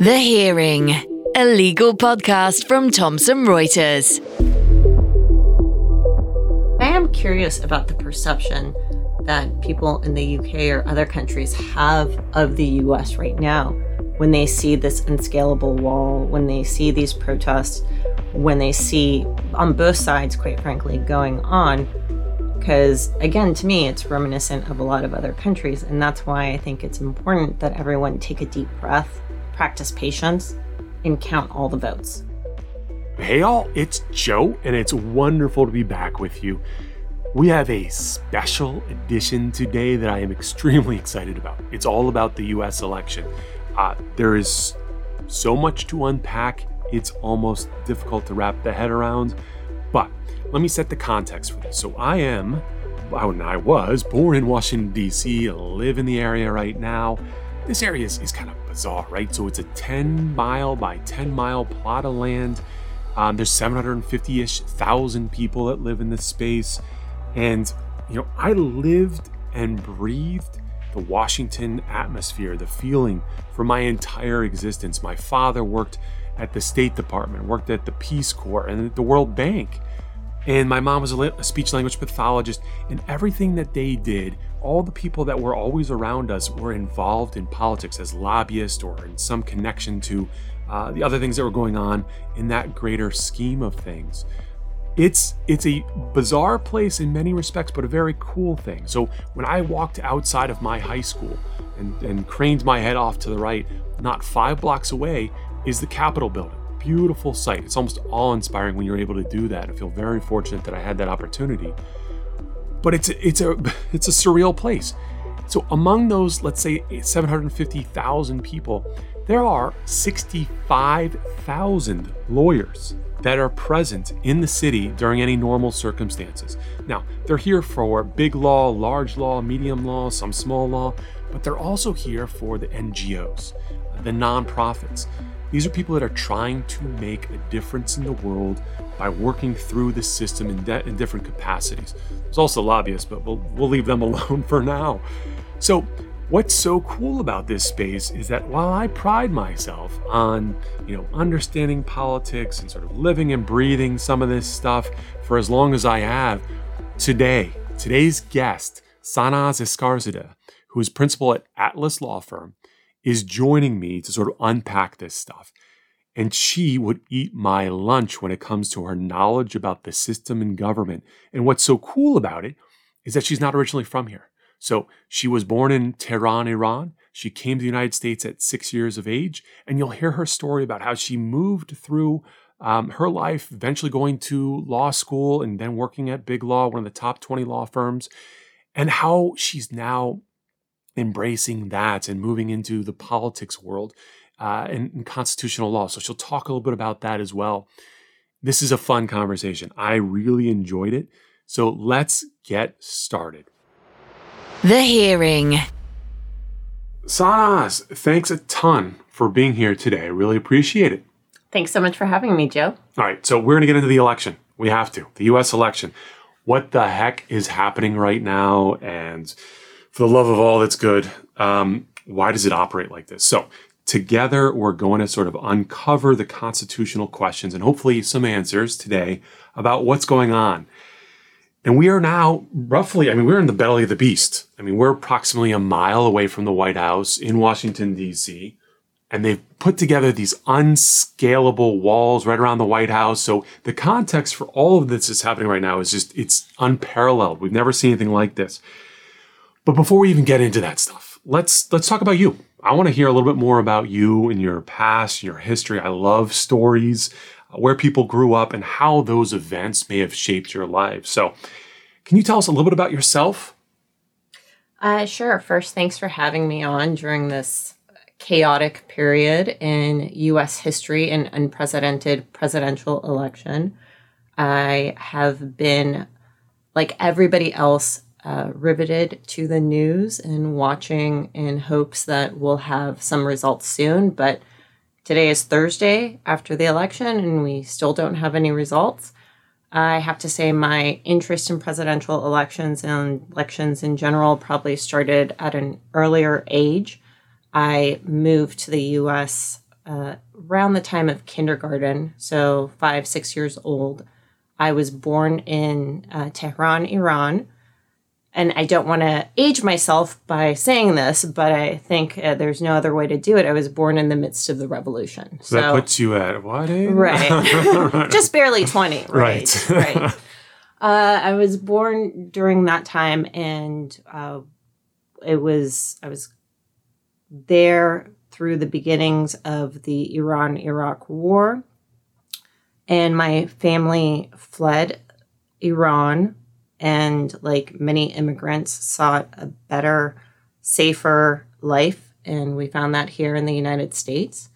The Hearing, a legal podcast from Thomson Reuters. I am curious about the perception that people in the UK or other countries have of the US right now when they see this unscalable wall, when they see these protests, when they see on both sides, quite frankly, going on. Because again, to me, it's reminiscent of a lot of other countries. And that's why I think it's important that everyone take a deep breath, practice patience, and count all the votes. Hey, all, it's Joe, and it's wonderful to be back with you. We have a special edition today that I am extremely excited about. It's all about the US election. Uh, there is so much to unpack, it's almost difficult to wrap the head around. But let me set the context for this. So, I am, well, I was born in Washington, D.C., live in the area right now. This area is, is kind of bizarre, right? So, it's a 10 mile by 10 mile plot of land. Um, there's 750 ish thousand people that live in this space. And, you know, I lived and breathed the Washington atmosphere, the feeling for my entire existence. My father worked at the State Department, worked at the Peace Corps, and at the World Bank. And my mom was a, speech language pathologist, and everything that they did, all the people that were always around us were involved in politics as lobbyists or in some connection to uh, the other things that were going on in that greater scheme of things it's it's a bizarre place in many respects, but a very cool thing. So when I walked outside of my high school and, and craned my head off to the right, not five blocks away is the Capitol building. Beautiful sight. It's almost awe-inspiring when you're able to do that. I feel very fortunate that I had that opportunity. But it's it's a it's a surreal place. So among those, let's say 750,000 people, there are 65,000 lawyers that are present in the city during any normal circumstances. Now, they're here for big law, large law, medium law, some small law, but they're also here for the NGOs, the nonprofits. These are people that are trying to make a difference in the world by working through the system in, de- in different capacities. There's also lobbyists, but we'll, we'll leave them alone for now. So, What's so cool about this space is that while I pride myself on, you know, understanding politics and sort of living and breathing some of this stuff for as long as I have, today, today's guest, Sanaz Asgharzadeh, who is principal at Atlas Law Firm, is joining me to sort of unpack this stuff. And she would eat my lunch when it comes to her knowledge about the system and government. And what's so cool about it is that she's not originally from here. So she was born in Tehran, Iran. She came to the United States at six years of age, and you'll hear her story about how she moved through um, her life, eventually going to law school and then working at Big Law, one of the top 20 law firms, and how she's now embracing that and moving into the politics world uh, and, and constitutional law. So she'll talk a little bit about that as well. This is a fun conversation. I really enjoyed it. So let's get started. The Hearing. Sanaz, thanks a ton for being here today. I really appreciate it. Thanks so much for having me, Joe. All right, so we're going to get into the election. We have to. The US election. What the heck is happening right now? And for the love of all that's good, um, why does it operate like this? So, together, we're going to sort of uncover the constitutional questions and hopefully some answers today about what's going on and we are now roughly, I mean, we're in the belly of the beast. I mean, we're approximately a mile away from the White House in Washington, D.C. And they've put together these unscalable walls right around the White House. So the context for all of this that's happening right now is just, it's unparalleled. We've never seen anything like this. But before we even get into that stuff, let's, let's talk about you. I want to hear a little bit more about you and your past, your history. I love stories where people grew up, and how those events may have shaped your life. So, can you tell us a little bit about yourself? Uh, sure. First, thanks for having me on during this chaotic period in U.S. history and unprecedented presidential election. I have been, like everybody else, uh, riveted to the news and watching in hopes that we'll have some results soon. But Today is Thursday after the election, and we still don't have any results. I have to say, my interest in presidential elections and elections in general probably started at an earlier age. I moved to the US uh, around the time of kindergarten, so five, six years old. I was born in uh, Tehran, Iran. And I don't want to age myself by saying this, but I think uh, there's no other way to do it. I was born in the midst of the revolution. So, that puts you at what age? Right. Just barely 20. Right. Right. right. Uh, I was born during that time, and uh, it was, I was there through the beginnings of the Iran Iraq War. And my family fled Iran and, like many immigrants, sought a better, safer life. And we found that here in the United States.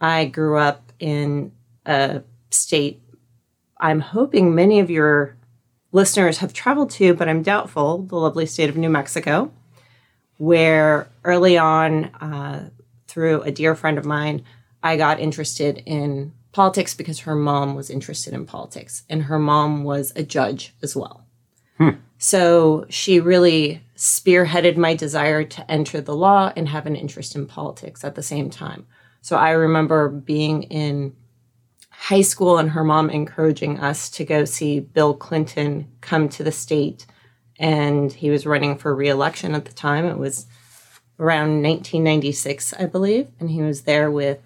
I grew up in a state I'm hoping many of your listeners have traveled to, but I'm doubtful the lovely state of New Mexico, where early on, uh, through a dear friend of mine, I got interested in politics because her mom was interested in politics and her mom was a judge as well. Hmm. So she really spearheaded my desire to enter the law and have an interest in politics at the same time. So I remember being in high school and her mom encouraging us to go see Bill Clinton come to the state. And he was running for reelection at the time. It was around 1996, I believe. And he was there with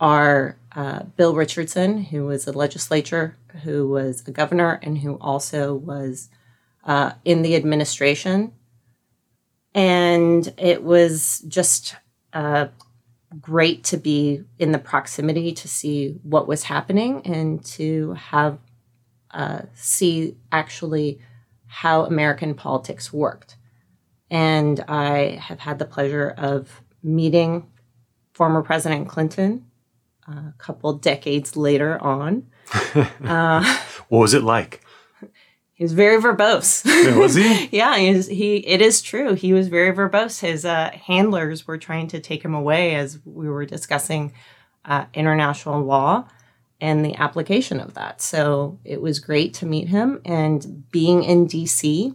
our uh, Bill Richardson, who was a legislature, who was a governor, and who also was uh, in the administration. And it was just uh, great to be in the proximity to see what was happening and to have uh, see actually how American politics worked. And I have had the pleasure of meeting former President Clinton a couple decades later on. uh, what was it like? He was very verbose. was he? yeah, he, was, he. It is true. He was very verbose. His uh, handlers were trying to take him away as we were discussing uh, international law and the application of that. So it was great to meet him. And being in DC,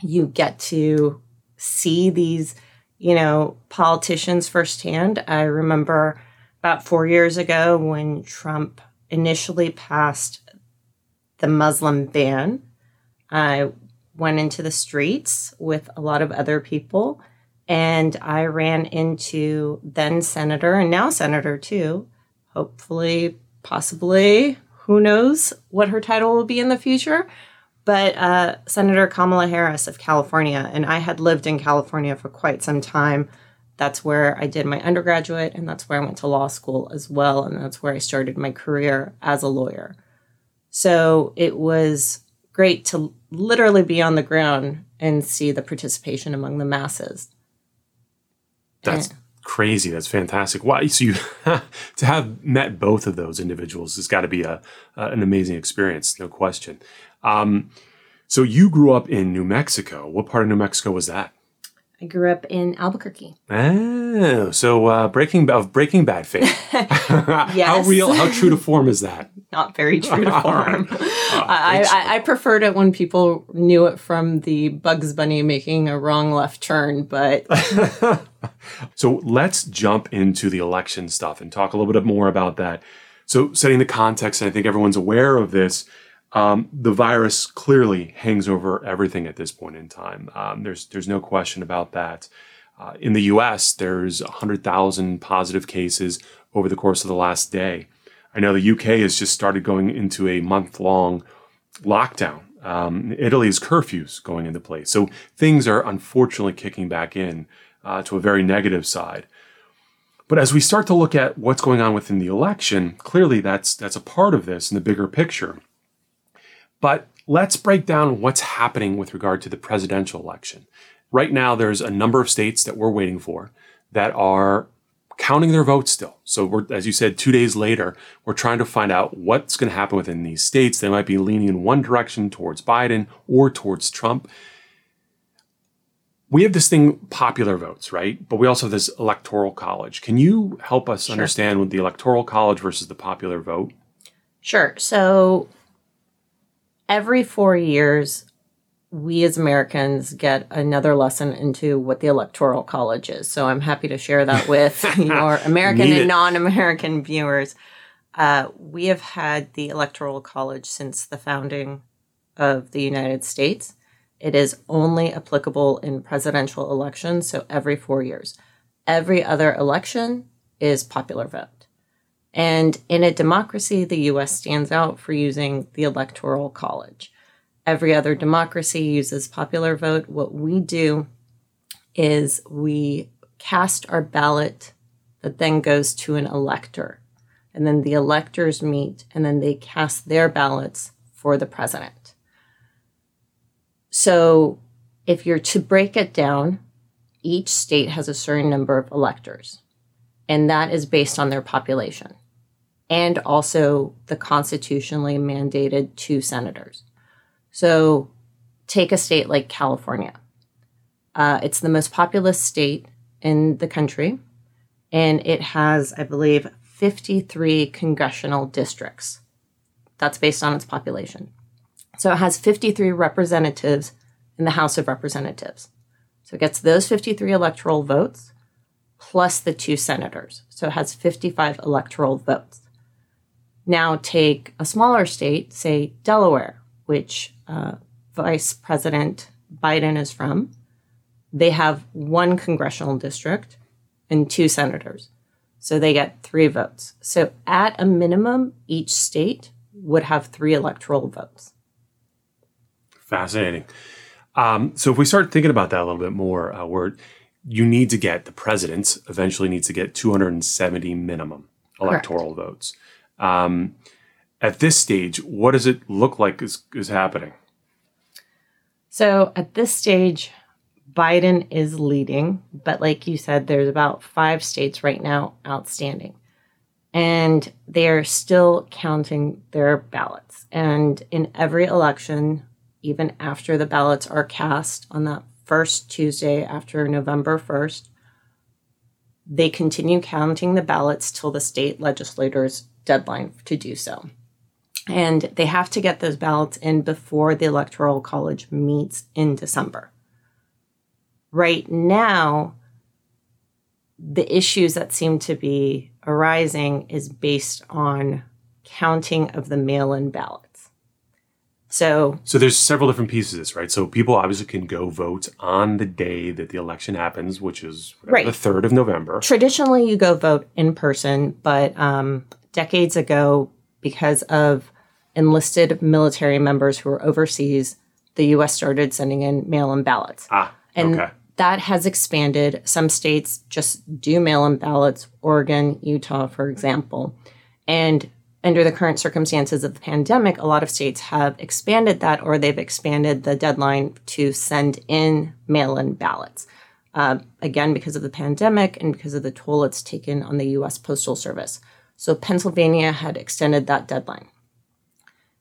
you get to see these, you know, politicians firsthand. I remember about four years ago when Trump initially passed the Muslim ban I went into the streets with a lot of other people and I ran into then Senator and now Senator too. Hopefully, possibly, who knows what her title will be in the future. But uh, Senator Kamala Harris of California, and I had lived in California for quite some time. That's where I did my undergraduate, and that's where I went to law school as well. And that's where I started my career as a lawyer. So it was great to literally be on the ground and see the participation among the masses. That's and, crazy. That's fantastic. Why? So you to have met both of those individuals has got to be a, an amazing experience, no question. Um, so you grew up in New Mexico. What part of New Mexico was that? I grew up in Albuquerque. Oh, so uh, Breaking of Breaking Bad fame. yes. how real? How true to form is that? Not very true to form. oh, I, I, I, preferred it when people knew it from the Bugs Bunny making a wrong left turn, but. so let's jump into the election stuff and talk a little bit more about that. So setting the context, and I think everyone's aware of this. Um, the virus clearly hangs over everything at this point in time. Um, there's there's no question about that. Uh, in the U.S., there's 100,000 positive cases over the course of the last day. I know the UK has just started going into a month-long lockdown. Um, Italy's curfews going into place, so things are unfortunately kicking back in uh, to a very negative side. But as we start to look at what's going on within the election, clearly that's that's a part of this in the bigger picture. But let's break down what's happening with regard to the presidential election. Right now, there's a number of states that we're waiting for that are counting their votes still. So we're, as you said, two days later, we're trying to find out what's going to happen within these states. They might be leaning in one direction towards Biden or towards Trump. We have this thing, popular votes, right? But we also have this electoral college. Can you help us sure. understand what the electoral college versus the popular vote? Sure. So every four years, we as Americans get another lesson into what the Electoral College is. So I'm happy to share that with your American and non American viewers. Uh, we have had the Electoral College since the founding of the United States. It is only applicable in presidential elections, so every four years. Every other election is popular vote. And in a democracy, the US stands out for using the Electoral College. Every other democracy uses popular vote. What we do is we cast our ballot that then goes to an elector. And then the electors meet and then they cast their ballots for the president. So if you're to break it down, each state has a certain number of electors, and that is based on their population and also the constitutionally mandated two senators. So take a state like California. Uh, it's the most populous state in the country, and it has, I believe, 53 congressional districts. That's based on its population. So it has 53 representatives in the House of Representatives. So it gets those 53 electoral votes plus the two senators. So it has 55 electoral votes. Now take a smaller state, say Delaware, which uh, Vice President Biden is from. They have one congressional district and two senators. So they get three votes. So at a minimum, each state would have three electoral votes. Fascinating. Um, so if we start thinking about that a little bit more, uh, where you need to get the president eventually needs to get 270 minimum electoral votes. Um, at this stage, what does it look like is, is happening? So at this stage, Biden is leading, but like you said, there's about five states right now outstanding. And they are still counting their ballots. And in every election, even after the ballots are cast on that first Tuesday after November 1st, they continue counting the ballots till the state legislators' deadline to do so. And they have to get those ballots in before the Electoral College meets in December. Right now, the issues that seem to be arising is based on counting of the mail in ballots. So, So there's several different pieces of this, right? So people obviously can go vote on the day that the election happens, which is whatever, Right. the 3rd of November. traditionally you go vote in person, but um, decades ago, because of enlisted military members who were overseas, the US started sending in mail in ballots. Ah, And okay. that has expanded. Some states just do mail in ballots, Oregon, Utah, for example. And under the current circumstances of the pandemic, a lot of states have expanded that or they've expanded the deadline to send in mail in ballots. Uh, again, because of the pandemic and because of the toll it's taken on the US Postal Service. So Pennsylvania had extended that deadline.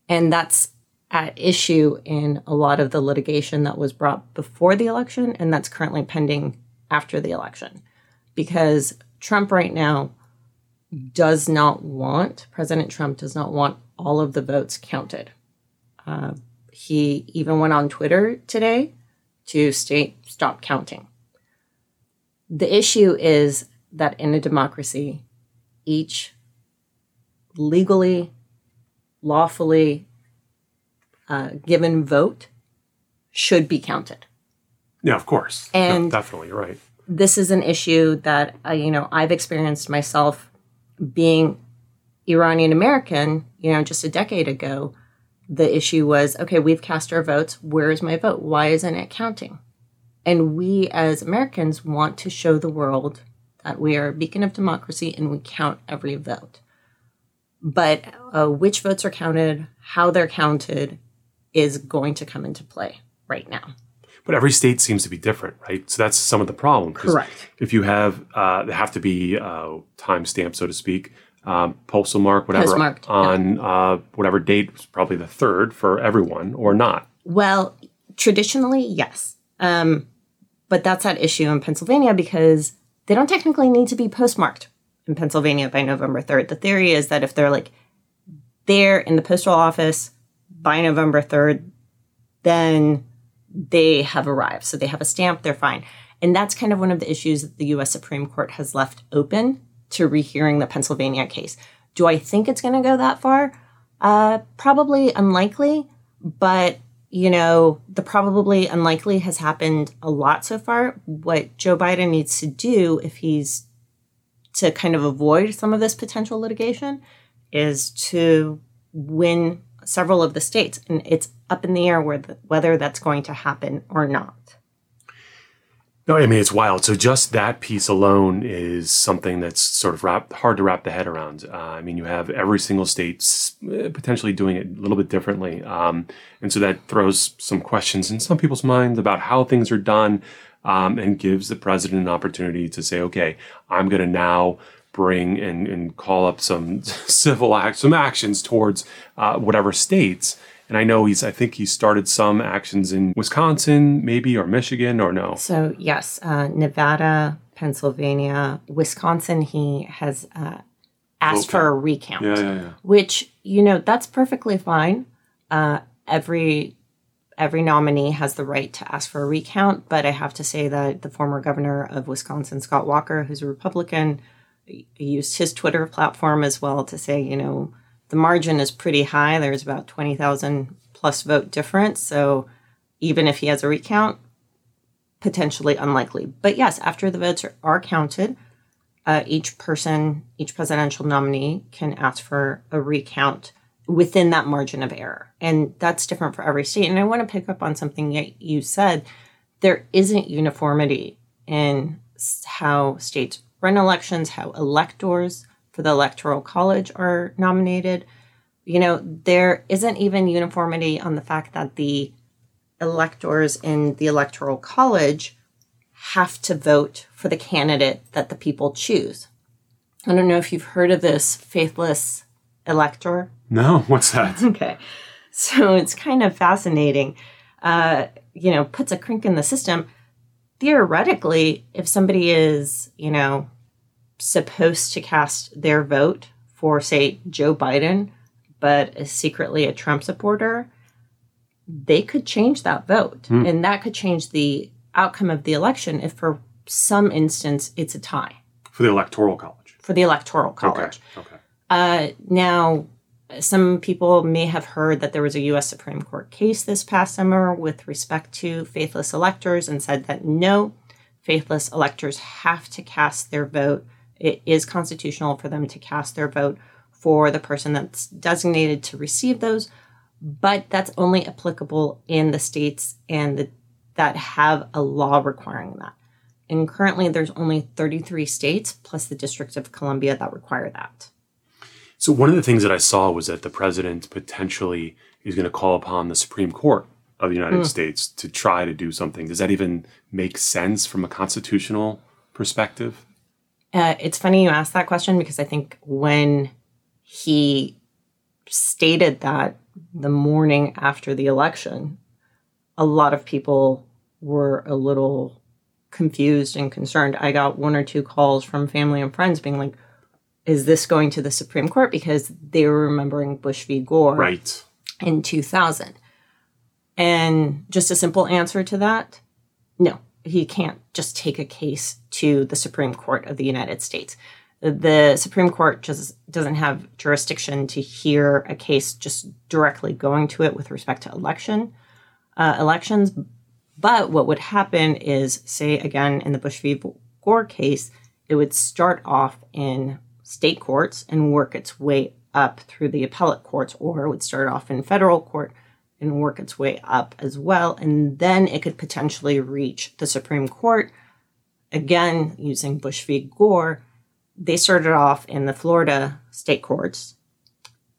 And that's at issue in a lot of the litigation that was brought before the election and that's currently pending after the election. Because Trump right now does not want, President Trump does not want all of the votes counted. Uh, he even went on Twitter today to state stop counting. The issue is that in a democracy, each legally, lawfully uh, given vote should be counted. Yeah, of course. And- definitely, you're right. This is an issue that uh, you know I've experienced myself being Iranian American. You know, just a decade ago, the issue was okay. We've cast our votes. Where is my vote? Why isn't it counting? And we as Americans want to show the world that we are a beacon of democracy and we count every vote. But uh, which votes are counted, how they're counted, is going to come into play right now. But every state seems to be different, right? So that's some of the problem. Correct. If you have, uh, they have to be uh, time stamped, so to speak, um, postal mark, whatever, Postmarked, yeah. on uh, whatever date, was probably the third for everyone, or not. Well, traditionally, yes. Um, but that's at issue in Pennsylvania because they don't technically need to be postmarked in Pennsylvania by November 3rd. The theory is that if they're like there in the postal office by November 3rd, then they have arrived. So they have a stamp, they're fine. And that's kind of one of the issues that the US Supreme Court has left open to rehearing the Pennsylvania case. Do I think it's going to go that far? Uh, probably unlikely, but you know, the probably unlikely has happened a lot so far. What Joe Biden needs to do if he's to kind of avoid some of this potential litigation is to win several of the states. And it's up in the air whether that's going to happen or not. No, I mean it's wild. So just that piece alone is something that's sort of wrap, hard to wrap the head around. Uh, I mean, you have every single state uh, potentially doing it a little bit differently, um, and so that throws some questions in some people's minds about how things are done, um, and gives the president an opportunity to say, "Okay, I'm going to now." bring and, and call up some civil act, some actions towards uh, whatever states and I know he's, I think he started some actions in Wisconsin, maybe, or Michigan, or no. So, yes, uh, Nevada, Pennsylvania, Wisconsin, he has uh, asked okay. for a recount. Yeah, yeah, yeah. Which, you know, that's perfectly fine. Uh, every every nominee has the right to ask for a recount, but I have to say that the former governor of Wisconsin, Scott Walker, who's a Republican, used his Twitter platform as well to say, you know, the margin is pretty high. There's about 20,000 plus vote difference. So even if he has a recount, potentially unlikely. But yes, after the votes are, are counted, uh, each person, each presidential nominee can ask for a recount within that margin of error. And that's different for every state. And I want to pick up on something that you said. There isn't uniformity in how states run elections, how electors for the Electoral College are nominated. You know, there isn't even uniformity on the fact that the electors in the Electoral College have to vote for the candidate that the people choose. I don't know if you've heard of this faithless elector. No, what's that? okay. So it's kind of fascinating. Uh, you know, puts a crink in the system. Theoretically, if somebody is, you know, supposed to cast their vote for, say, Joe Biden, but is secretly a Trump supporter, they could change that vote. Hmm. And that could change the outcome of the election if, for some instance, it's a tie. For the Electoral College. For the Electoral College. Okay. okay. Uh, now, some people may have heard that there was a U.S. Supreme Court case this past summer with respect to faithless electors and said that no, faithless electors have to cast their vote it is constitutional for them to cast their vote for the person that's designated to receive those, but that's only applicable in the states and the, that have a law requiring that. And currently, there's only 33 states plus the District of Columbia that require that. So, one of the things that I saw was that the president potentially is going to call upon the Supreme Court of the United mm. States to try to do something. Does that even make sense from a constitutional perspective? Uh, it's funny you asked that question because I think when he stated that the morning after the election, a lot of people were a little confused and concerned. I got one or two calls from family and friends being like, is this going to the Supreme Court? Because they were remembering Bush v. Gore right. in 2000. And just a simple answer to that no, he can't just take a case to the Supreme Court of the United States. The Supreme Court just doesn't have jurisdiction to hear a case just directly going to it with respect to election uh, elections. But what would happen is, say again in the Bush v. Gore case, it would start off in state courts and work its way up through the appellate courts, or it would start off in federal court and work its way up as well. And then it could potentially reach the Supreme Court. Again, using Bush v. Gore, they started off in the Florida state courts.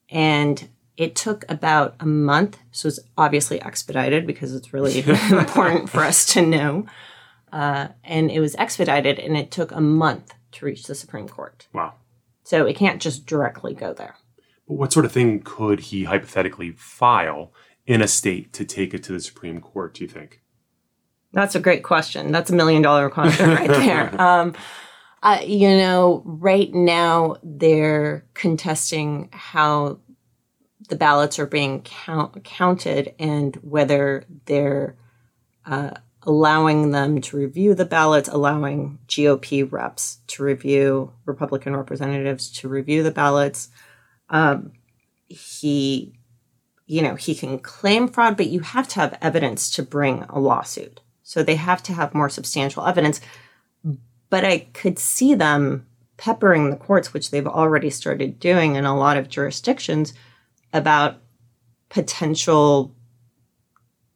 And it took about a month. So it's obviously expedited because it's really important for us to know. Uh, and it was expedited and it took a month to reach the Supreme Court. Wow. So it can't just directly go there. But what sort of thing could he hypothetically file in a state to take it to the Supreme Court, do you think? That's a great question. That's a million dollar question right there. Um, uh, you know, right now they're contesting how the ballots are being count- counted and whether they're uh, allowing them to review the ballots, allowing GOP reps to review, Republican representatives to review the ballots. Um, he, you know, he can claim fraud, but you have to have evidence to bring a lawsuit. So they have to have more substantial evidence. But I could see them peppering the courts, which they've already started doing in a lot of jurisdictions, about potential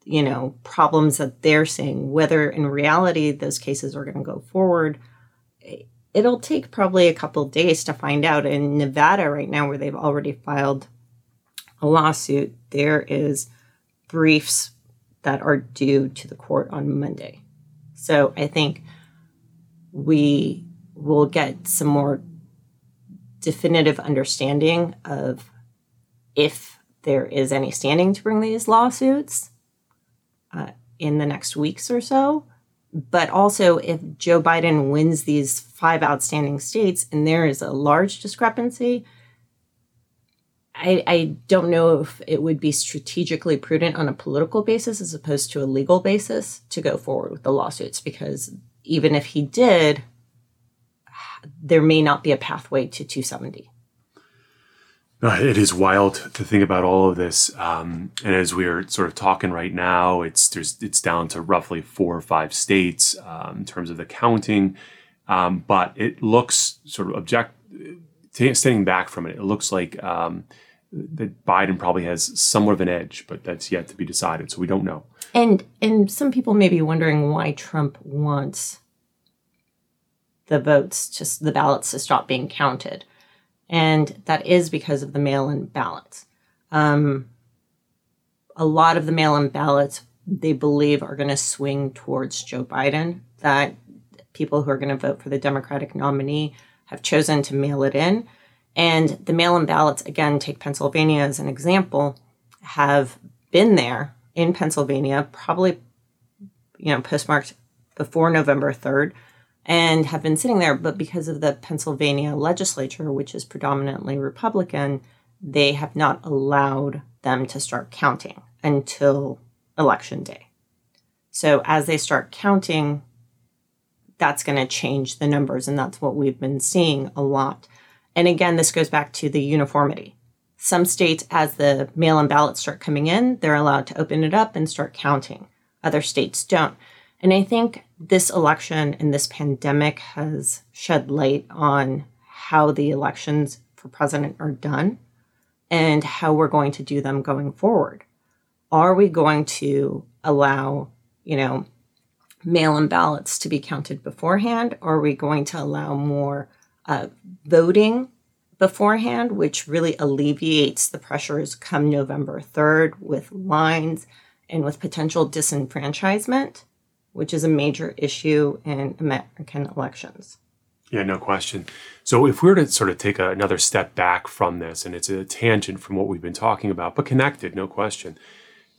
you know problems that they're seeing whether in reality those cases are going to go forward it'll take probably a couple days to find out. In nevada right now where they've already filed a lawsuit there is briefs that are due to the court on monday. So i think we will get some more definitive understanding of if there is any standing to bring these lawsuits uh, in the next weeks or so. But also, if Joe Biden wins these five outstanding states and there is a large discrepancy, I, I don't know if it would be strategically prudent on a political basis as opposed to a legal basis to go forward with the lawsuits because even if he did, there may not be a pathway to 270. Uh, it is wild to think about all of this, um, and as we're sort of talking right now, it's there's it's down to roughly four or five states um, in terms of the counting, um, but it looks sort of object standing back from it. It looks like um, that Biden probably has somewhat of an edge, but that's yet to be decided, so we don't know. And and some people may be wondering why Trump wants the votes, just the ballots, to stop being counted and that is because of the mail in ballots. Um, a lot of the mail in ballots they believe are going to swing towards Joe Biden, that people who are going to vote for the Democratic nominee have chosen to mail it in. And the mail in ballots, again, take Pennsylvania as an example, have been there in Pennsylvania, probably, you know, postmarked before November 3rd and have been sitting there. But because of the Pennsylvania legislature, which is predominantly Republican, they have not allowed them to start counting until election day. So as they start counting, that's going to change the numbers. And that's what we've been seeing a lot. And again, this goes back to the uniformity. Some states, as the mail in ballots start coming in, they're allowed to open it up and start counting. Other states don't. And I think this election and this pandemic has shed light on how the elections for president are done and how we're going to do them going forward. Are we going to allow, you know, mail in ballots to be counted beforehand? Or are we going to allow more uh, voting beforehand, which really alleviates the pressures come November 3rd with lines and with potential disenfranchisement? Which is a major issue in American elections. Yeah, no question. So, if we were to sort of take a, another step back from this, and it's a tangent from what we've been talking about, but connected, no question.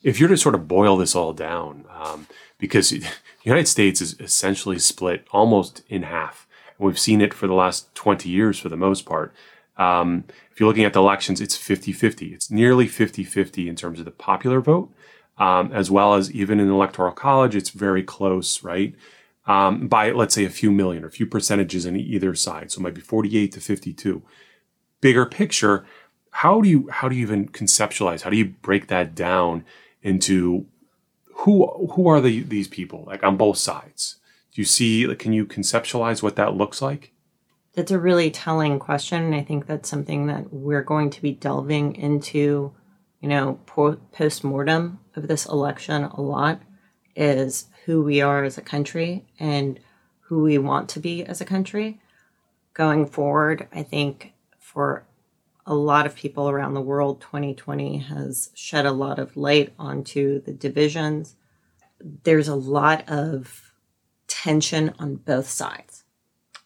If you're to sort of boil this all down, um, because the United States is essentially split almost in half, and we've seen it for the last 20 years for the most part. Um, if you're looking at the elections, it's 50 50. It's nearly 50 50 in terms of the popular vote um, as well as even in the electoral college, it's very close, right? Um, by let's say a few million or a few percentages on either side. So it might be 48 to 52. Bigger picture, how do you how do you even conceptualize? How do you break that down into who who are the, these people like on both sides? Do you see? Like, can you conceptualize what that looks like? That's a really telling question, and I think that's something that we're going to be delving into you know, post mortem of this election a lot is who we are as a country and who we want to be as a country. Going forward, I think for a lot of people around the world, 2020 has shed a lot of light onto the divisions. There's a lot of tension on both sides.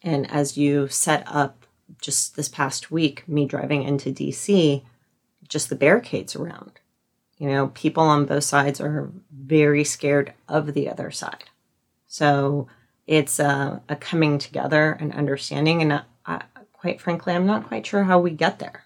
And as you set up just this past week, me driving into DC, just the barricades around. You know, people on both sides are very scared of the other side. So it's a, a coming together and understanding. And I, quite frankly, I'm not quite sure how we get there.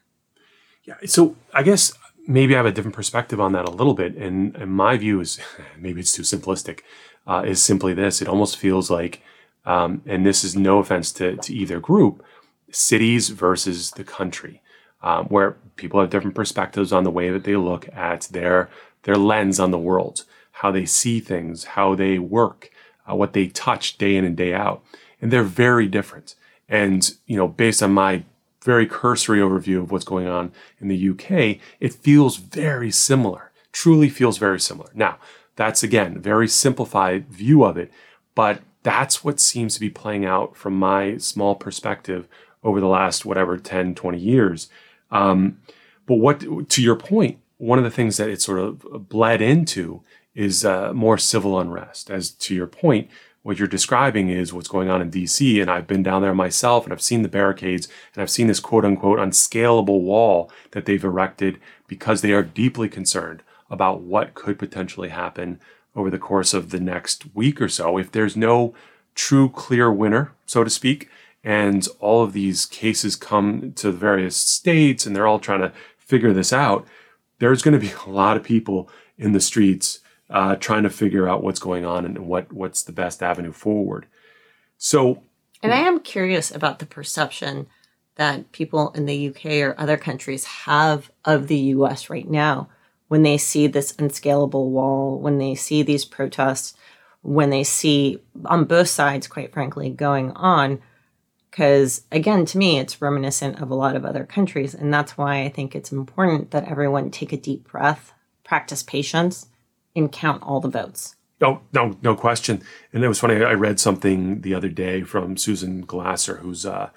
Yeah. So I guess maybe I have a different perspective on that a little bit. And, and my view is maybe it's too simplistic. uh, is simply this: it almost feels like, um, and this is no offense to to either group, cities versus the country, um, where people have different perspectives on the way that they look at their their lens on the world, how they see things, how they work, uh, what they touch day in and day out, and they're very different. And you know, based on my very cursory overview of what's going on in the UK, it feels very similar. Truly feels very similar. Now, that's again very simplified view of it, but that's what seems to be playing out from my small perspective over the last whatever 10, 20 years. Um, but what to your point, one of the things that it sort of bled into is uh, more civil unrest. As to your point, what you're describing is what's going on in DC. And I've been down there myself and I've seen the barricades and I've seen this quote unquote unscalable wall that they've erected because they are deeply concerned about what could potentially happen over the course of the next week or so. If there's no true clear winner, so to speak, and all of these cases come to the various states and they're all trying to figure this out, there's going to be a lot of people in the streets uh, trying to figure out what's going on and what what's the best avenue forward. So, and I am curious about the perception that people in the UK or other countries have of the US right now when they see this unscalable wall, when they see these protests, when they see on both sides, quite frankly, going on. Because again, to me, it's reminiscent of a lot of other countries. And that's why I think it's important that everyone take a deep breath, practice patience, and count all the votes. Oh, no, no question. And it was funny. I read something the other day from Susan Glasser, who's uh,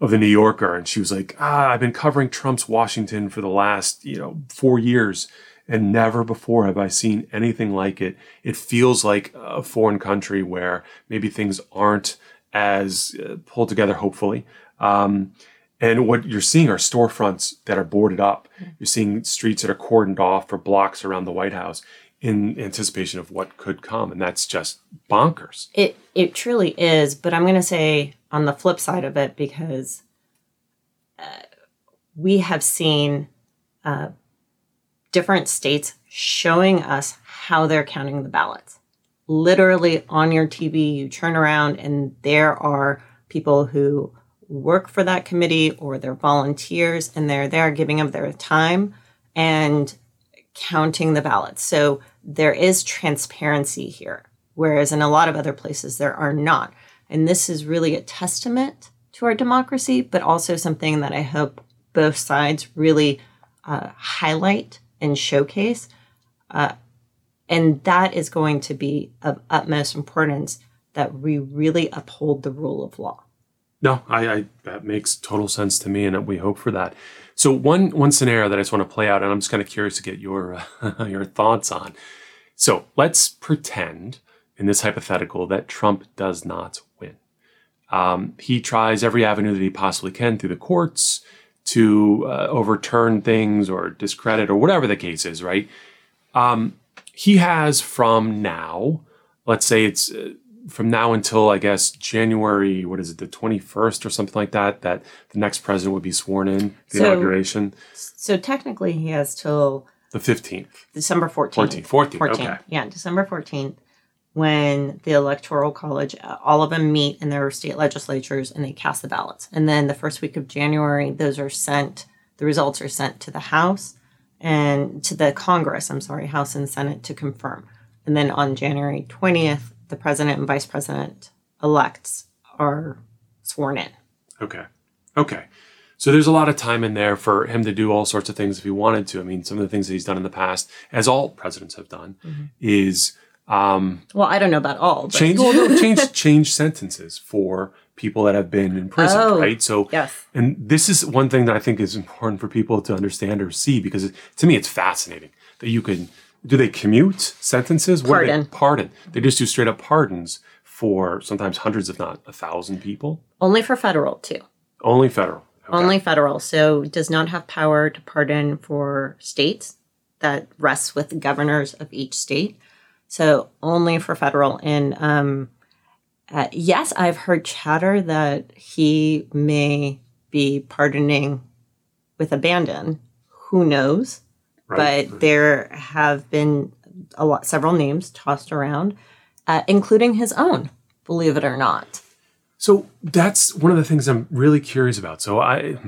of the New Yorker, and she was like, "Ah, I've been covering Trump's Washington for the last, you know, four years, and never before have I seen anything like it. It feels like a foreign country where maybe things aren't as uh, pulled together. Hopefully." Um, and what you're seeing are storefronts that are boarded up. You're seeing streets that are cordoned off for blocks around the White House in anticipation of what could come and that's just bonkers it it truly is but i'm going to say on the flip side of it because uh, we have seen uh, different states showing us how they're counting the ballots literally on your tv you turn around and there are people who work for that committee or they're volunteers and they're there giving of their time and counting the ballots. So there is transparency here, whereas in a lot of other places there are not. And this is really a testament to our democracy, but also something that I hope both sides really uh, highlight and showcase. Uh, and that is going to be of utmost importance that we really uphold the rule of law. No, I, I, that makes total sense to me, and we hope for that. So one one scenario that I just want to play out, and I'm just kind of curious to get your uh, your thoughts on. So let's pretend in this hypothetical that Trump does not win. Um, he tries every avenue that he possibly can through the courts to uh, overturn things or discredit or whatever the case is. Right? Um, he has from now, let's say it's. Uh, from now until I guess January, what is it, the 21st or something like that, that the next president would be sworn in, the so, inauguration. So technically he has till the 15th. December 14th. 14th. 14th. 14th. Okay. Yeah, December 14th when the electoral college all of them meet in their state legislatures and they cast the ballots. And then the first week of January those are sent the results are sent to the House and to the Congress, I'm sorry, House and Senate to confirm. And then on January 20th the president and vice president elects are sworn in. Okay. Okay. So there's a lot of time in there for him to do all sorts of things if he wanted to. I mean, some of the things that he's done in the past, as all presidents have done, mm-hmm. is um, well, I don't know about all. But. Change, well, no, change, change sentences for people that have been in prison, oh, right? So, yes. and this is one thing that I think is important for people to understand or see because it, to me, it's fascinating that you can do they commute sentences? Pardon. They, pardon. They just do straight up pardons for sometimes hundreds, if not a thousand people. Only for federal, too. Only federal. Okay. Only federal. So does not have power to pardon for states. That rests with governors of each state. So only for federal. And um, uh, yes, I've heard chatter that he may be pardoning with abandon. Who knows? Right. But there have been a lot, several names tossed around. uh, including his own, believe it or not. So that's one of the things I'm really curious about. So I,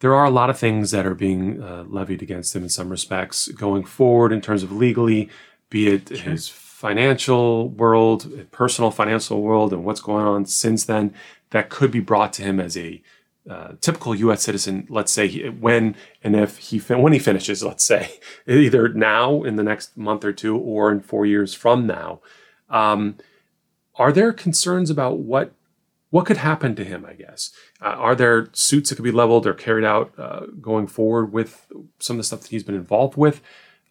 there are a lot of things that are being uh, levied against him in some respects going forward in terms of legally, be it sure. his financial world, personal financial world, and what's going on since then that could be brought to him as a uh, typical U.S. citizen. Let's say he, when and if he fin- when he finishes, let's say either now in the next month or two or in four years from now. Um, are there concerns about what what could happen to him? I guess uh, are there suits that could be leveled or carried out uh, going forward with some of the stuff that he's been involved with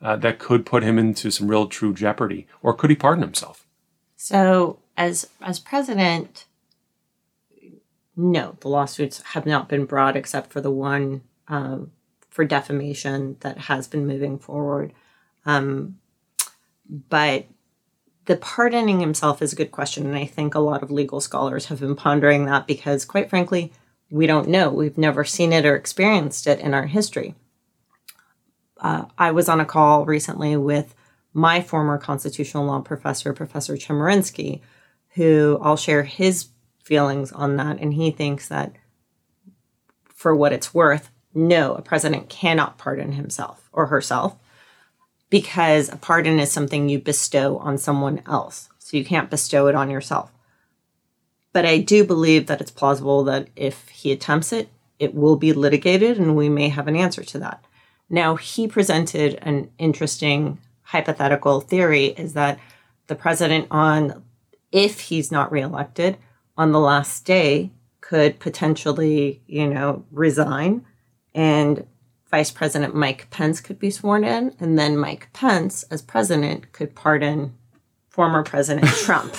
uh, that could put him into some real true jeopardy, or could he pardon himself? So as as president no, the lawsuits have not been brought except for the one um, for defamation that has been moving forward. Um, but the pardoning himself is a good question. And I think a lot of legal scholars have been pondering that because, quite frankly, we don't know. We've never seen it or experienced it in our history. Uh, I was on a call recently with my former constitutional law professor, Professor Chemerinsky, who I'll share his feelings on that. And he thinks that, for what it's worth, no, a president cannot pardon himself or herself because a pardon is something you bestow on someone else. So you can't bestow it on yourself. But I do believe that it's plausible that if he attempts it, it will be litigated and we may have an answer to that. Now, he presented an interesting hypothetical theory is that the president, on if he's not reelected, on the last day could potentially, you know, resign and Vice President Mike Pence could be sworn in, and then Mike Pence, as president, could pardon former President Trump.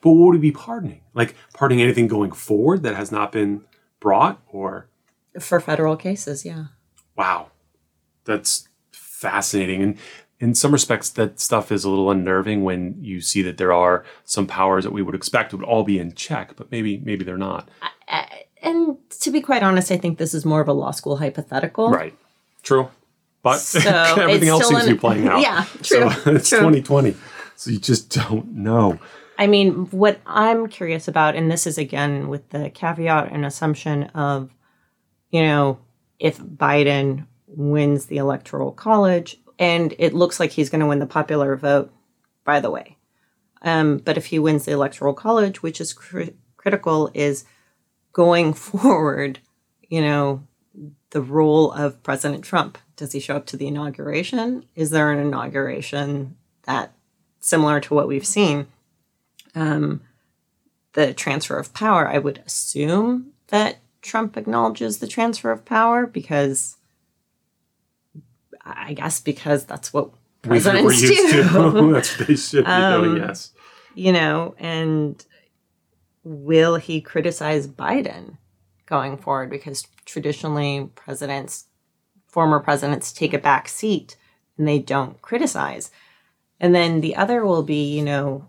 but what would he be pardoning? Like pardoning anything going forward that has not been brought, or for federal cases? Yeah. Wow, that's fascinating. And in some respects, that stuff is a little unnerving when you see that there are some powers that we would expect would all be in check, but maybe maybe they're not. and to be quite honest, I think this is more of a law school hypothetical. Right. True. But so everything else seems an, to be playing out. Yeah, true. So it's true. 2020. So you just don't know. I mean, what I'm curious about, and this is again with the caveat and assumption of, you know, if Biden wins the electoral college and it looks like he's going to win the popular vote, by the way. Um, but if he wins the electoral college, which is cr- critical, is going forward, you know, the role of President Trump. Does he show up to the inauguration? Is there an inauguration that similar to what we've seen? Um, the transfer of power, I would assume that Trump acknowledges the transfer of power because I guess because that's what presidents we do. that's what they should be um, doing. Yes, you know, and will he criticize Biden going forward? Because traditionally, presidents, former presidents, take a back seat and they don't criticize. And then the other will be, you know,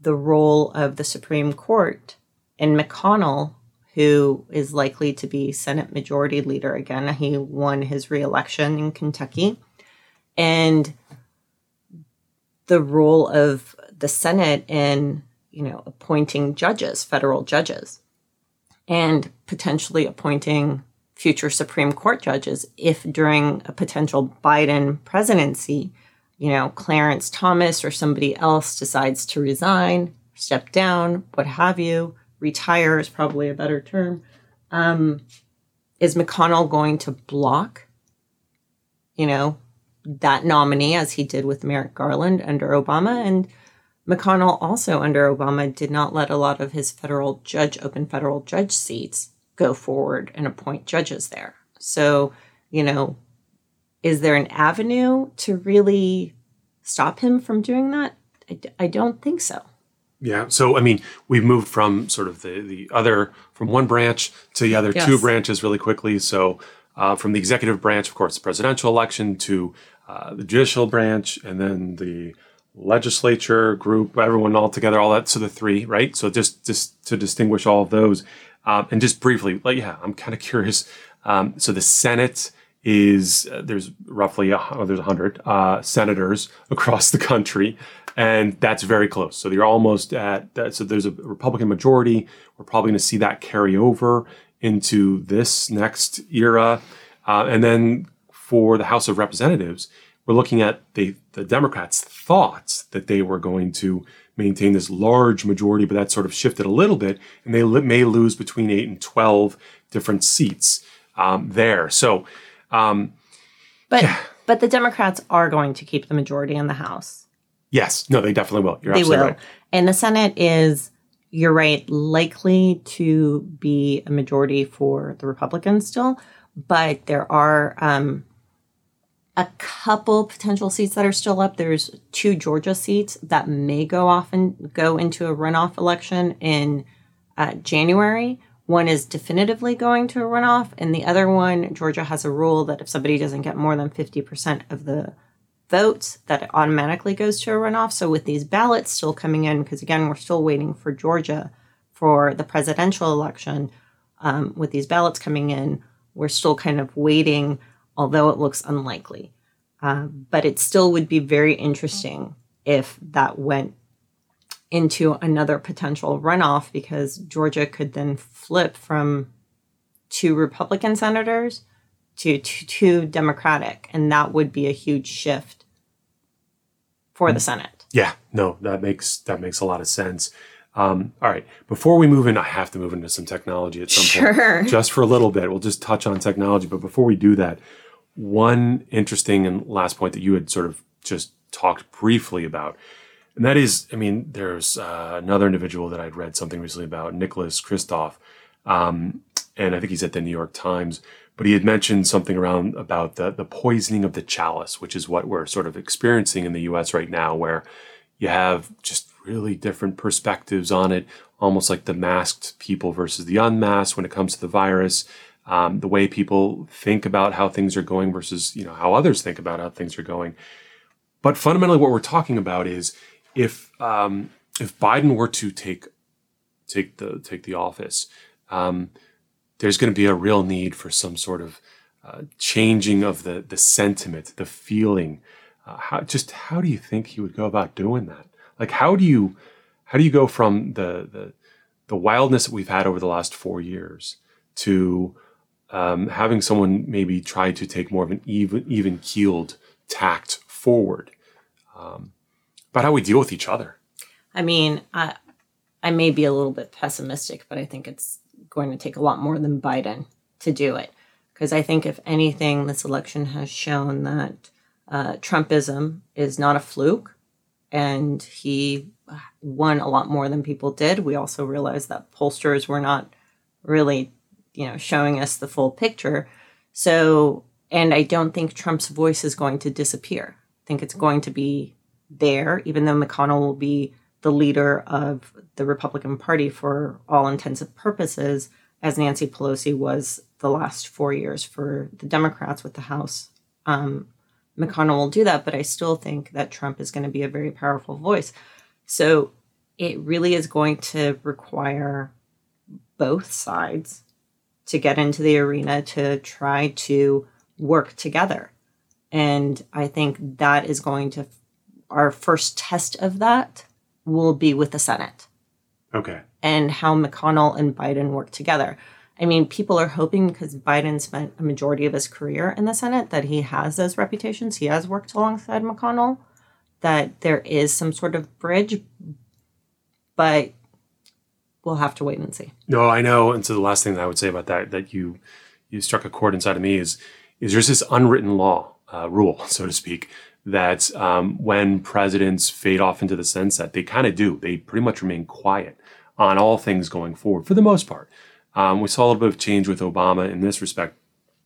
the role of the Supreme Court and McConnell who is likely to be Senate Majority Leader again. He won his reelection in Kentucky. And the role of the Senate in, you know, appointing judges, federal judges, and potentially appointing future Supreme Court judges if during a potential Biden presidency, you know, Clarence Thomas or somebody else decides to resign, step down, what have you, retire is probably a better term. Um, is McConnell going to block, you know, that nominee as he did with Merrick Garland under Obama? And McConnell also under Obama did not let a lot of his federal judge, open federal judge seats go forward and appoint judges there. So, you know, is there an avenue to really stop him from doing that? I, I don't think so. Yeah. So, I mean, we've moved from sort of the, the other, from one branch to the other yes. two branches really quickly. So, uh, from the executive branch, of course, the presidential election to uh, the judicial branch and then the legislature group, everyone all together, all that. So, the three, right? So, just, just to distinguish all of those. Um, and just briefly, like, yeah, I'm kind of curious. Um, so, the Senate is uh, there's roughly a, oh, there's 100 uh, senators across the country and that's very close. So you're almost at that. So there's a Republican majority. We're probably going to see that carry over into this next era, uh, and then for the House of Representatives, we're looking at the the Democrats' thoughts that they were going to maintain this large majority, but that sort of shifted a little bit, and they may lose between eight and twelve different seats um, there. So, um, but yeah. but the Democrats are going to keep the majority in the House. Yes, no, they definitely will. You're they absolutely will. right. And the Senate is, you're right, likely to be a majority for the Republicans still, but there are um, a couple potential seats that are still up. There's two Georgia seats that may go off and go into a runoff election in uh, January. One is definitively going to a runoff, and the other one, Georgia has a rule that if somebody doesn't get more than 50% of the votes that it automatically goes to a runoff. So with these ballots still coming in, because again, we're still waiting for Georgia for the presidential election. Um, with these ballots coming in, we're still kind of waiting, although it looks unlikely. Uh, but it still would be very interesting if that went into another potential runoff because Georgia could then flip from two Republican senators to two Democratic, and that would be a huge shift for the Senate. Yeah, no, that makes that makes a lot of sense. Um, all right, before we move in, I have to move into some technology at some sure. point, just for a little bit. We'll just touch on technology, but before we do that, one interesting and last point that you had sort of just talked briefly about, and that is, I mean, there's uh, another individual that I'd read something recently about, Nicholas Kristof, um, and I think he's at the New York Times, but he had mentioned something around about the the poisoning of the chalice, which is what we're sort of experiencing in the U.S. right now, where you have just really different perspectives on it, almost like the masked people versus the unmasked when it comes to the virus. Um, the way people think about how things are going versus you know how others think about how things are going. But fundamentally, what we're talking about is if um, if Biden were to take take the take the office, um, there's going to be a real need for some sort of uh, changing of the the sentiment, the feeling. Uh, how just how do you think he would go about doing that? Like how do you how do you go from the the the wildness that we've had over the last four years to um, having someone maybe try to take more of an even even keeled tact forward um, about how we deal with each other? I mean, I I may be a little bit pessimistic, but I think it's going to take a lot more than Biden to do it. Because I think, if anything, this election has shown that uh, Trumpism is not a fluke and he won a lot more than people did. We also realized that pollsters were not really, you know, showing us the full picture. So, and I don't think Trump's voice is going to disappear. I think it's going to be there, even though McConnell will be the leader of the Republican Party for all intents and purposes, as Nancy Pelosi was the last four years for the Democrats with the House. Um, McConnell will do that, but I still think that Trump is going to be a very powerful voice. So it really is going to require both sides to get into the arena to try to work together. And I think that is going to, our first test of that will be with the Senate. Okay. And how McConnell and Biden work together. I mean, people are hoping because Biden spent a majority of his career in the Senate that he has those reputations. He has worked alongside McConnell, that there is some sort of bridge, but we'll have to wait and see. No, I know. And so the last thing that I would say about that, that you you struck a chord inside of me is is there's this unwritten law uh, rule, so to speak, that um, when presidents fade off into the sunset, they kind of do. They pretty much remain quiet on all things going forward for the most part. Um, we saw a little bit of change with Obama in this respect,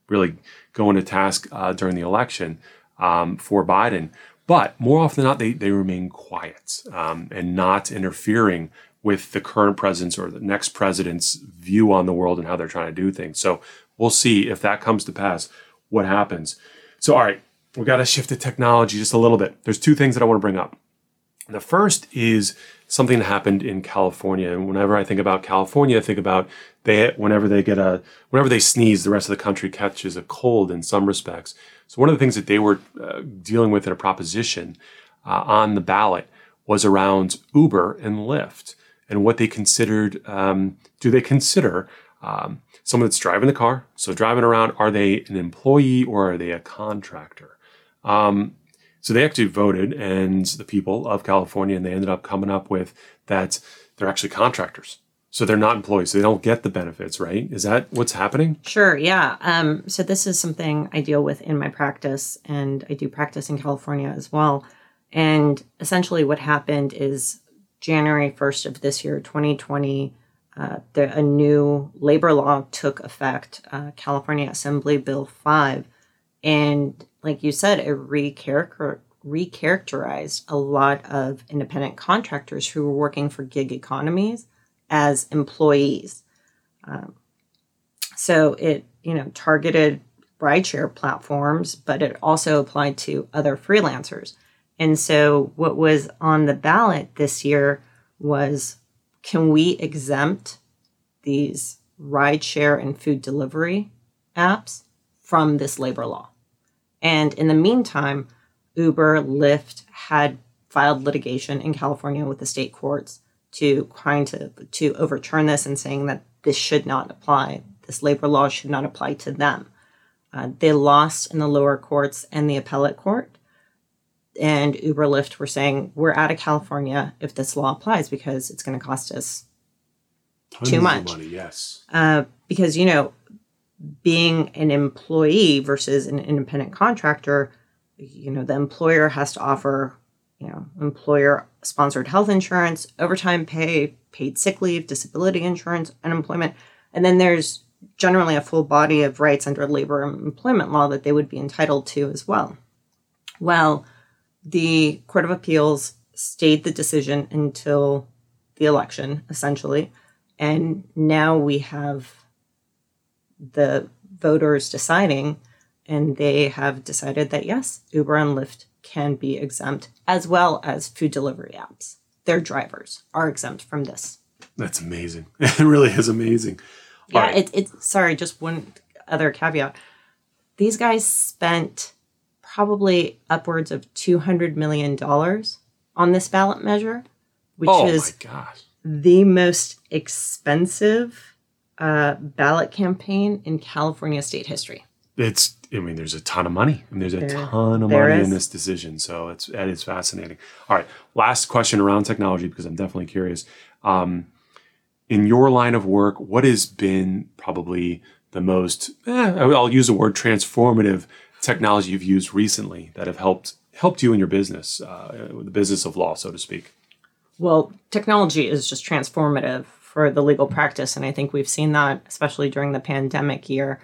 really going to task uh, during the election um, for Biden. But more often than not, they, they remain quiet um, and not interfering with the current president's or the next president's view on the world and how they're trying to do things. So we'll see if that comes to pass, what happens. So, all right, we got to shift to technology just a little bit. There's two things that I want to bring up. The first is something that happened in California. And whenever I think about California, I think about they whenever they get a whenever they sneeze, the rest of the country catches a cold in some respects. So one of the things that they were uh, dealing with in a proposition uh, on the ballot was around Uber and Lyft and what they considered. Um, do they consider um, someone that's driving the car? So driving around, are they an employee or are they a contractor? Um, so they actually voted, and the people of California, and they ended up coming up with that they're actually contractors. So they're not employees. So they don't get the benefits, right? Is that what's happening? Sure, yeah. Um, so this is something I deal with in my practice, and I do practice in California as well. And essentially, what happened is January 1st of this year, 2020, uh, the, a new labor law took effect, uh, California Assembly Bill 5. And like you said, it recharacter- recharacterized a lot of independent contractors who were working for gig economies as employees. Um, so it, you know, targeted rideshare platforms, but it also applied to other freelancers. And so what was on the ballot this year was can we exempt these rideshare and food delivery apps from this labor law? And in the meantime, Uber, Lyft had filed litigation in California with the state courts to trying of to overturn this and saying that this should not apply. This labor law should not apply to them. Uh, they lost in the lower courts and the appellate court. And Uber Lyft were saying, we're out of California if this law applies because it's going to cost us Tons too much. money, yes. Uh, because, you know, being an employee versus an independent contractor, you know, the employer has to offer, you know, employer sponsored health insurance, overtime pay, paid sick leave, disability insurance, unemployment. And then there's generally a full body of rights under labor and employment law that they would be entitled to as well. Well, the Court of Appeals stayed the decision until the election, essentially. And now we have the voters deciding, and they have decided that yes, Uber and Lyft can be exempt, as well as food delivery apps. Their drivers are exempt from this. That's amazing. It really is amazing. All Yeah, right. it, it's sorry, just one other caveat. These guys spent probably upwards of $200 million on this ballot measure, which oh is my gosh. the most expensive uh, ballot campaign in California state history. It's I mean, there's a ton of money. and there's a There- ton of money in this decision. So it's that is fascinating. All right. Last question around technology because I'm definitely curious. Um, in your line of work, what has been probably the most eh, I'll use the word transformative technology you've used recently that have helped helped you in your business, uh, the business of law, so to speak. Well, technology is just transformative for the legal practice, and I think we've seen that especially during the pandemic year.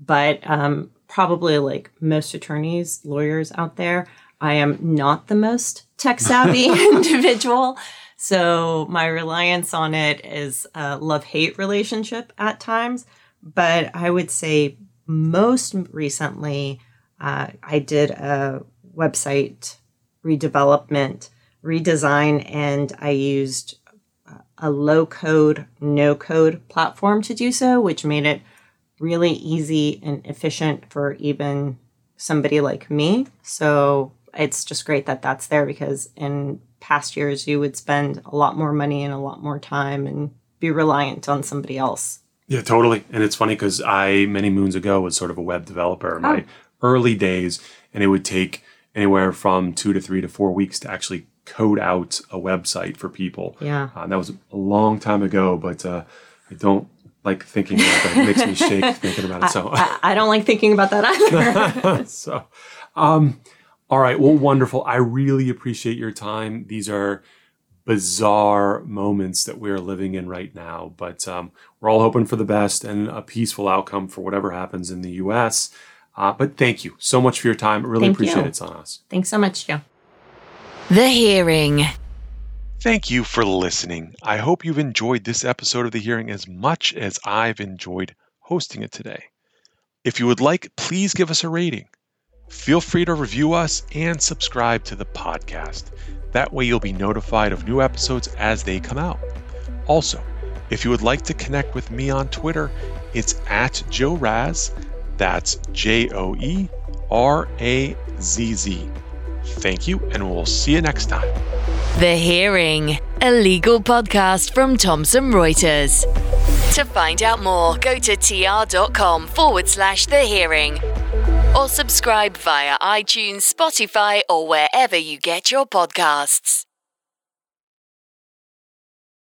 But um, probably like most attorneys, lawyers out there, I am not the most tech savvy individual. So my reliance on it is a love hate relationship at times. But I would say most recently, uh, I did a website redevelopment, redesign, and I used a low code, no code platform to do so, which made it really easy and efficient for even somebody like me. So it's just great that that's there because in past years you would spend a lot more money and a lot more time and be reliant on somebody else. Yeah, totally. And it's funny because I, many moons ago, was sort of a web developer in my oh. early days, and it would take anywhere from two to three to four weeks to actually code out a website for people. Yeah. Uh, and that was a long time ago, but uh, I don't like thinking about that. It makes me shake thinking about it. So, I, I don't like thinking about that either. so, um, all right. Well, wonderful. I really appreciate your time. These are bizarre moments that we're living in right now, but um, we're all hoping for the best and a peaceful outcome for whatever happens in the U.S. Uh, but thank you so much for your time. I really Thank appreciate you. it. It's on us. Thanks so much, Joe. The Hearing. Thank you for listening. I hope you've enjoyed this episode of The Hearing as much as I've enjoyed hosting it today. If you would like, please give us a rating. Feel free to review us and subscribe to the podcast. That way, you'll be notified of new episodes as they come out. Also, if you would like to connect with me on Twitter, it's at Joe Raz. That's J O E R A Z Z. Thank you, and we'll see you next time. The Hearing, a legal podcast from Thomson Reuters. To find out more, go to tr.com forward slash the hearing or subscribe via iTunes, Spotify, or wherever you get your podcasts.